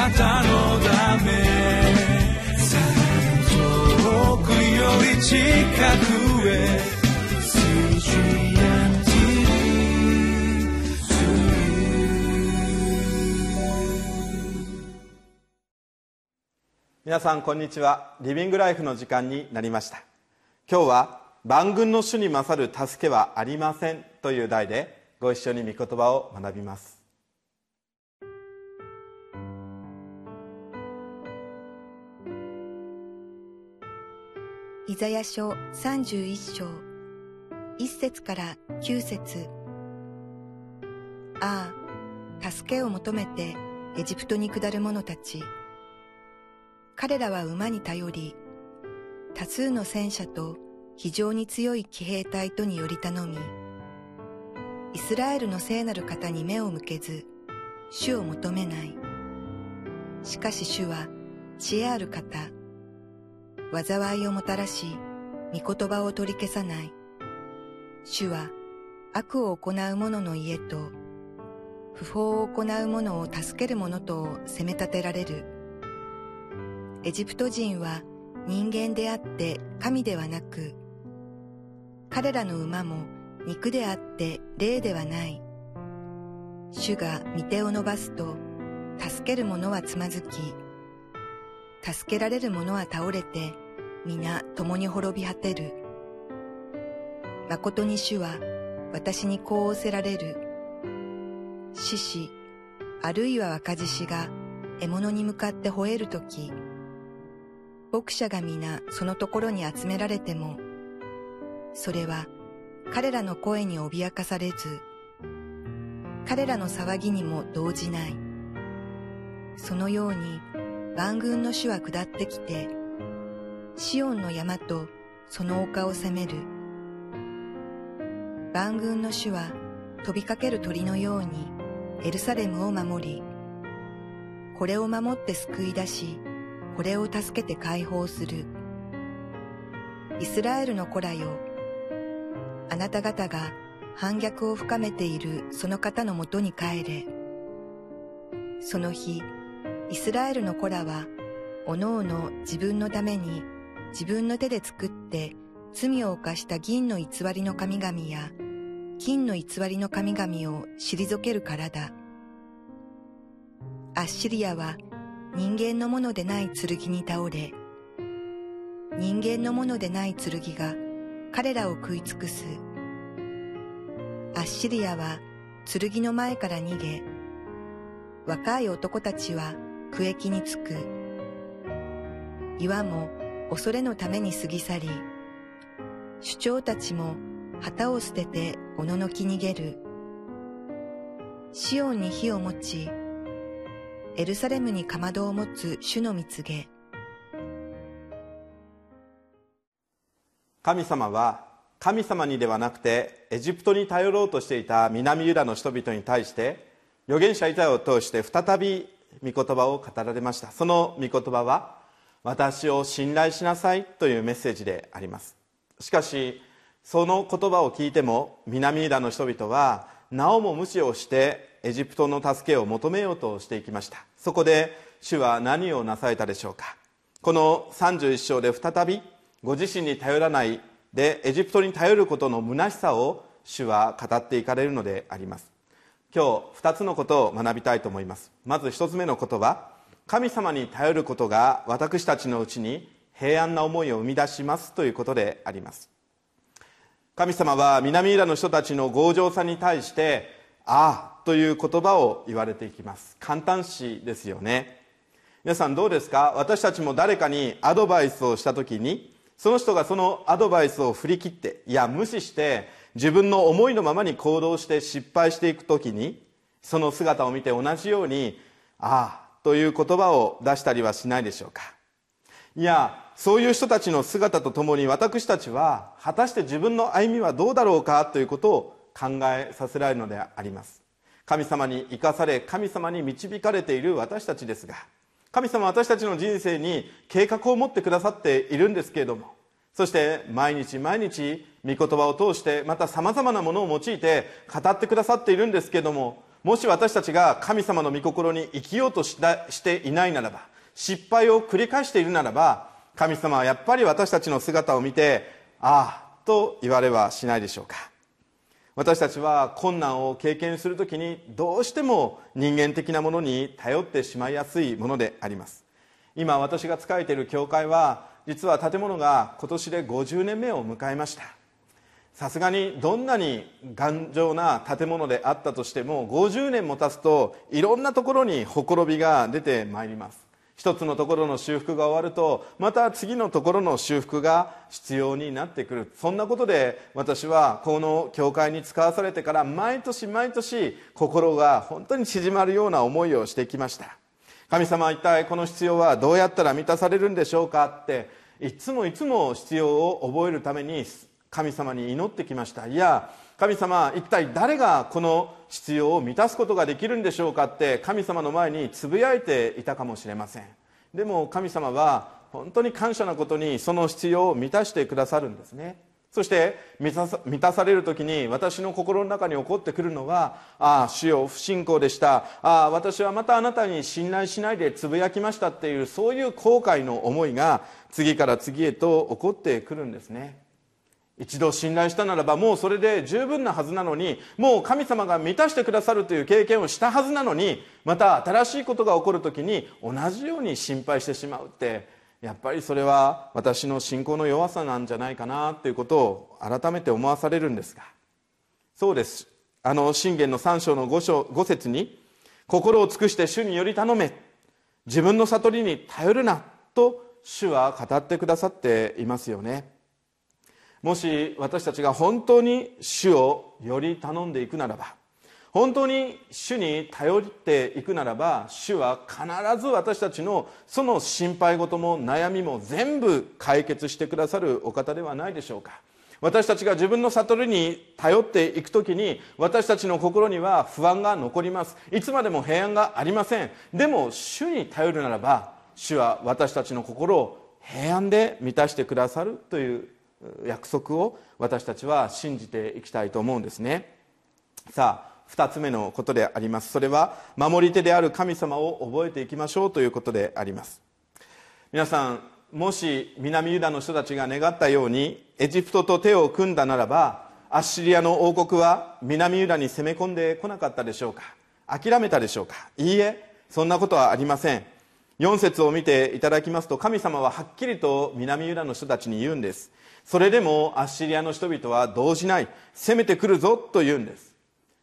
なたのため遠くより近くへ皆さんこんにちは。リビングライフの時間になりました。今日は万軍の主に勝る助けはありませんという題でご一緒に御言葉を学びます。イザヤ書31章1節から9節。ああ助けを求めてエジプトに下る者たち。彼らは馬に頼り多数の戦車と非常に強い騎兵隊とにより頼みイスラエルの聖なる方に目を向けず主を求めない。しかし主は知恵ある方災いをもたらし御言葉を取り消さない。主は悪を行う者の家と不法を行う者を助ける者とを責め立てられる。エジプト人は人間であって神ではなく彼らの馬も肉であって霊ではない。主が御手を伸ばすと助ける者はつまずき助けられる者は倒れて皆共に滅び果てる。誠に主は私にこう仰せられる。獅子あるいは若獅子が獲物に向かって吠えるとき牧者が皆そのところに集められてもそれは彼らの声に脅かされず彼らの騒ぎにも動じない。そのように万軍の主は下ってきてシオンの山とその丘を攻める。万軍の主は飛びかける鳥のようにエルサレムを守りこれを守って救い出しこれを助けて解放する。イスラエルの子らよあなた方が反逆を深めているその方のもとに帰れ。その日イスラエルの子らはおのおの自分のために自分の手で作って罪を犯した銀の偽りの神々や金の偽りの神々を退けるからだ。アッシリアは人間のものでない剣に倒れ、人間のものでない剣が彼らを食い尽くす。アッシリアは剣の前から逃げ、若い男たちは区域につく。岩も恐れのために過ぎ去り、首長たちも旗を捨てておののき逃げる。シオンに火を持ち、エルサレムにかまどを持つ主の蜜げ。神様は神様にではなくてエジプトに頼ろうとしていた南ユダの人々に対して預言者イザヤを通して再び御言葉を語られましたその御言葉は私を信頼しなさいというメッセージであります。しかしその言葉を聞いても南ユダの人々はなおも無視をしてエジプトの助けを求めようとしていきました。そこで主は何をなされたでしょうか。この31章で再びご自身に頼らないでエジプトに頼ることの虚しさを主は語っていかれるのであります。今日2つのことを学びたいと思います。まず1つ目のことは神様に頼ることが私たちのうちに平安な思いを生み出しますということであります。神様は南イラの人たちの強情さに対してああという言葉を言われていきます。簡単詞ですよね。皆さんどうですか？私たちも誰かにアドバイスをした時にその人がそのアドバイスを振り切っていや無視して自分の思いのままに行動して失敗していく時にその姿を見て同じようにああという言葉を出したりはしないでしょうか。いやそういう人たちの姿とともに私たちは果たして自分の歩みはどうだろうかということを考えさせられるのであります。神様に生かされ神様に導かれている私たちですが神様は私たちの人生に計画を持ってくださっているんですけれどもそして毎日毎日御言葉を通してまたさまざまなものを用いて語ってくださっているんですけれどももし私たちが神様の御心に生きようとしていないならば失敗を繰り返しているならば神様はやっぱり私たちの姿を見てああと言われはしないでしょうか。私たちは困難を経験するときにどうしても人間的なものに頼ってしまいやすいものであります。今私が仕えている教会は実は建物が今年で50年目を迎えました。さすがにどんなに頑丈な建物であったとしても50年も経つといろんなところにほころびが出てまいります。一つのところの修復が終わるとまた次のところの修復が必要になってくる。そんなことで私はこの教会に使わされてから毎年毎年心が本当に縮まるような思いをしてきました。神様は一体この必要はどうやったら満たされるんでしょうかっていつもいつも必要を覚えるために神様に祈ってきました。いや神様一体誰がこの必要を満たすことができるんでしょうかって神様の前につぶやいていたかもしれません。でも神様は本当に感謝なことにその必要を満たしてくださるんですね。そして満たされる時に私の心の中に起こってくるのはああ主よ不信仰でした。ああ私はまたあなたに信頼しないでつぶやきましたっていうそういう後悔の思いが次から次へと起こってくるんですね。一度信頼したならばもうそれで十分なはずなのにもう神様が満たしてくださるという経験をしたはずなのにまた新しいことが起こる時に同じように心配してしまうってやっぱりそれは私の信仰の弱さなんじゃないかなということを改めて思わされるんですが。そうです。あの信玄の3章の 5, 章5節に「心を尽くして主により頼め。自分の悟りに頼るな」と主は語ってくださっていますよね。もし私たちが本当に主をより頼んでいくならば本当に主に頼っていくならば主は必ず私たちのその心配事も悩みも全部解決してくださるお方ではないでしょうか。私たちが自分の悟りに頼っていく時に私たちの心には不安が残ります。いつまでも平安がありません。でも主に頼るならば主は私たちの心を平安で満たしてくださるという約束を私たちは信じていきたいと思うんですね。さあ2つ目のことであります。それは守り手である神様を覚えていきましょうということであります。皆さんもし南ユダの人たちが願ったようにエジプトと手を組んだならばアッシリアの王国は南ユダに攻め込んでこなかったでしょうか？諦めたでしょうか？いいえそんなことはありません。4節を見ていただきますと神様ははっきりと南ユダの人たちに言うんです。それでもアッシリアの人々は動じない。攻めてくるぞと言うんです。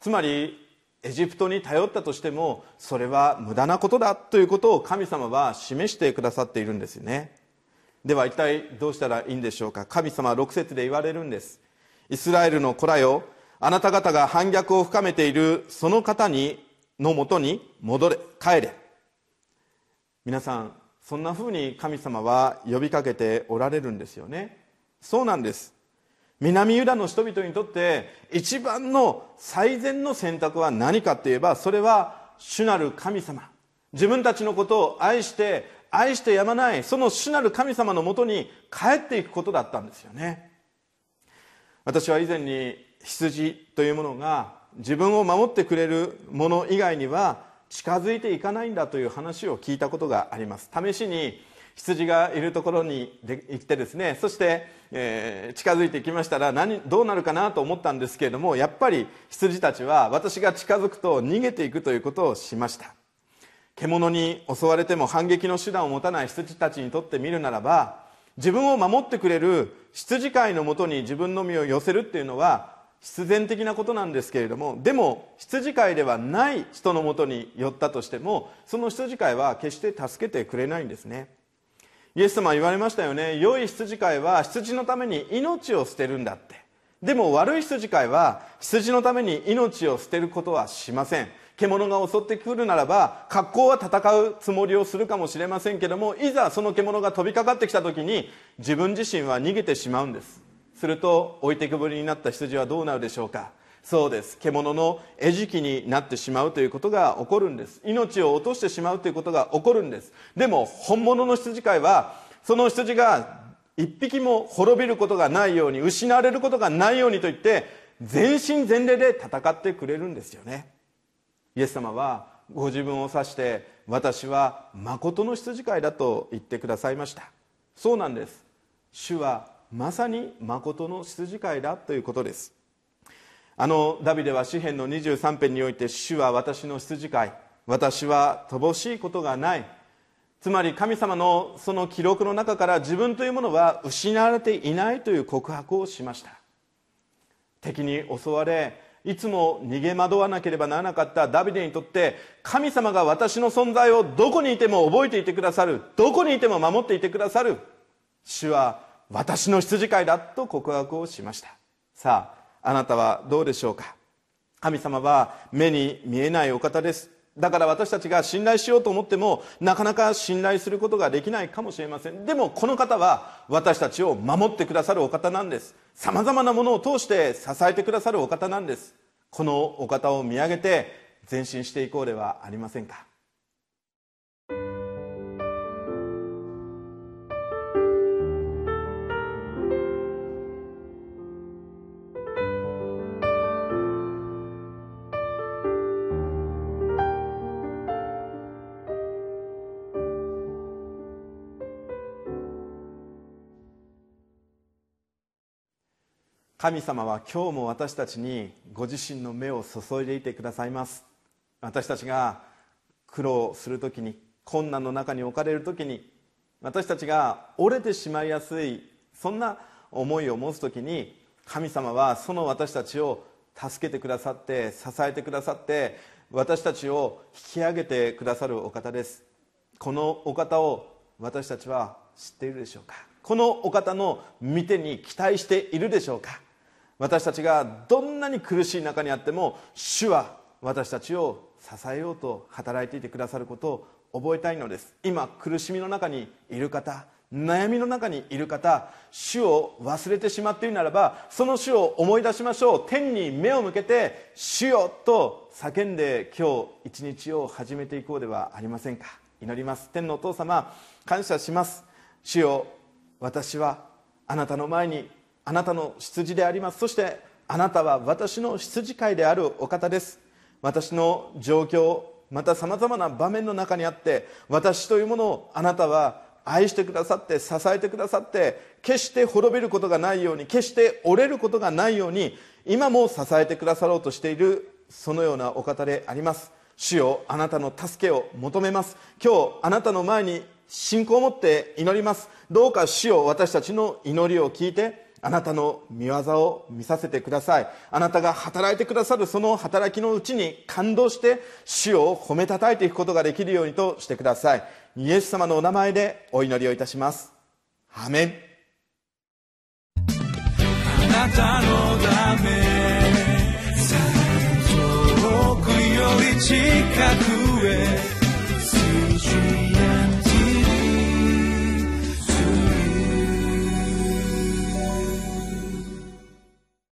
つまりエジプトに頼ったとしてもそれは無駄なことだということを神様は示してくださっているんですよね。では一体どうしたらいいんでしょうか？神様は6節で言われるんです。イスラエルの子らよあなた方が反逆を深めているその方にのもとに戻れ帰れ。皆さんそんなふうに神様は呼びかけておられるんですよね。そうなんです。南ユダの人々にとって一番の最善の選択は何かといえばそれは主なる神様。自分たちのことを愛して愛してやまないその主なる神様のもとに帰っていくことだったんですよね。私は以前に羊というものが自分を守ってくれるもの以外には近づいていかないんだという話を聞いたことがあります。試しに羊がいるところに行ってですねそして、えー、近づいてきましたら何どうなるかなと思ったんですけれどもやっぱり羊たちは私が近づくと逃げていくということをしました。獣に襲われても反撃の手段を持たない羊たちにとってみるならば自分を守ってくれる羊飼いのもとに自分の身を寄せるっていうのは必然的なことなんですけれどもでも羊飼いではない人のもとに寄ったとしてもその羊飼いは決して助けてくれないんですね。イエス様は言われましたよね。良い羊飼いは羊のために命を捨てるんだって。でも悪い羊飼いは羊のために命を捨てることはしません。獣が襲ってくるならば格好は戦うつもりをするかもしれませんけどもいざその獣が飛びかかってきた時に自分自身は逃げてしまうんです。すると置いてくぼりになった羊はどうなるでしょうか。そうです。獣の餌食になってしまうということが起こるんです。命を落としてしまうということが起こるんです。でも本物の羊飼いはその羊が一匹も滅びることがないように失われることがないようにと言って全身全霊で戦ってくれるんですよね。イエス様はご自分を指して私は誠の羊飼いだと言ってくださいました。そうなんです。主はまさに誠の羊飼いだということです。あのダビデは詩篇の23編において主は私の羊飼い。私は乏しいことがない。つまり神様のその記録の中から自分というものは失われていないという告白をしました。敵に襲われいつも逃げ惑わなければならなかった。ダビデにとって神様が私の存在をどこにいても覚えていてくださる。どこにいても守っていてくださる。主は私の羊飼いだと告白をしました。さああなたはどうでしょうか？神様は目に見えないお方です。だから私たちが信頼しようと思ってもなかなか信頼することができないかもしれません。でもこの方は私たちを守ってくださるお方なんです。さまざまなものを通して支えてくださるお方なんです。このお方を見上げて前進していこうではありませんか？神様は今日も私たちにご自身の目を注いでいてくださいます。私たちが苦労する時に困難の中に置かれる時に私たちが折れてしまいやすいそんな思いを持つ時に神様はその私たちを助けてくださって支えてくださって私たちを引き上げてくださるお方です。このお方を私たちは知っているでしょうか？このお方の見てに期待しているでしょうか？私たちがどんなに苦しい中にあっても主は私たちを支えようと働いていてくださることを覚えたいのです。今苦しみの中にいる方悩みの中にいる方主を忘れてしまっているならばその主を思い出しましょう。天に目を向けて「主よ」と叫んで今日一日を始めていこうではありませんか。祈ります。天のお父様感謝します。主よ私はあなたの前にあなたの羊であります。そしてあなたは私の羊飼いであるお方です。私の状況またさまざまな場面の中にあって私というものをあなたは愛してくださって支えてくださって決して滅びることがないように決して折れることがないように今も支えてくださろうとしているそのようなお方であります。主よあなたの助けを求めます。今日あなたの前に信仰を持って祈ります。どうか主よ私たちの祈りを聞いてあなたの見業を見させてください。あなたが働いてくださるその働きのうちに感動して主を褒めたたえていくことができるようにとしてください。イエス様のお名前でお祈りをいたします。アメン。あなたのため遠くより近く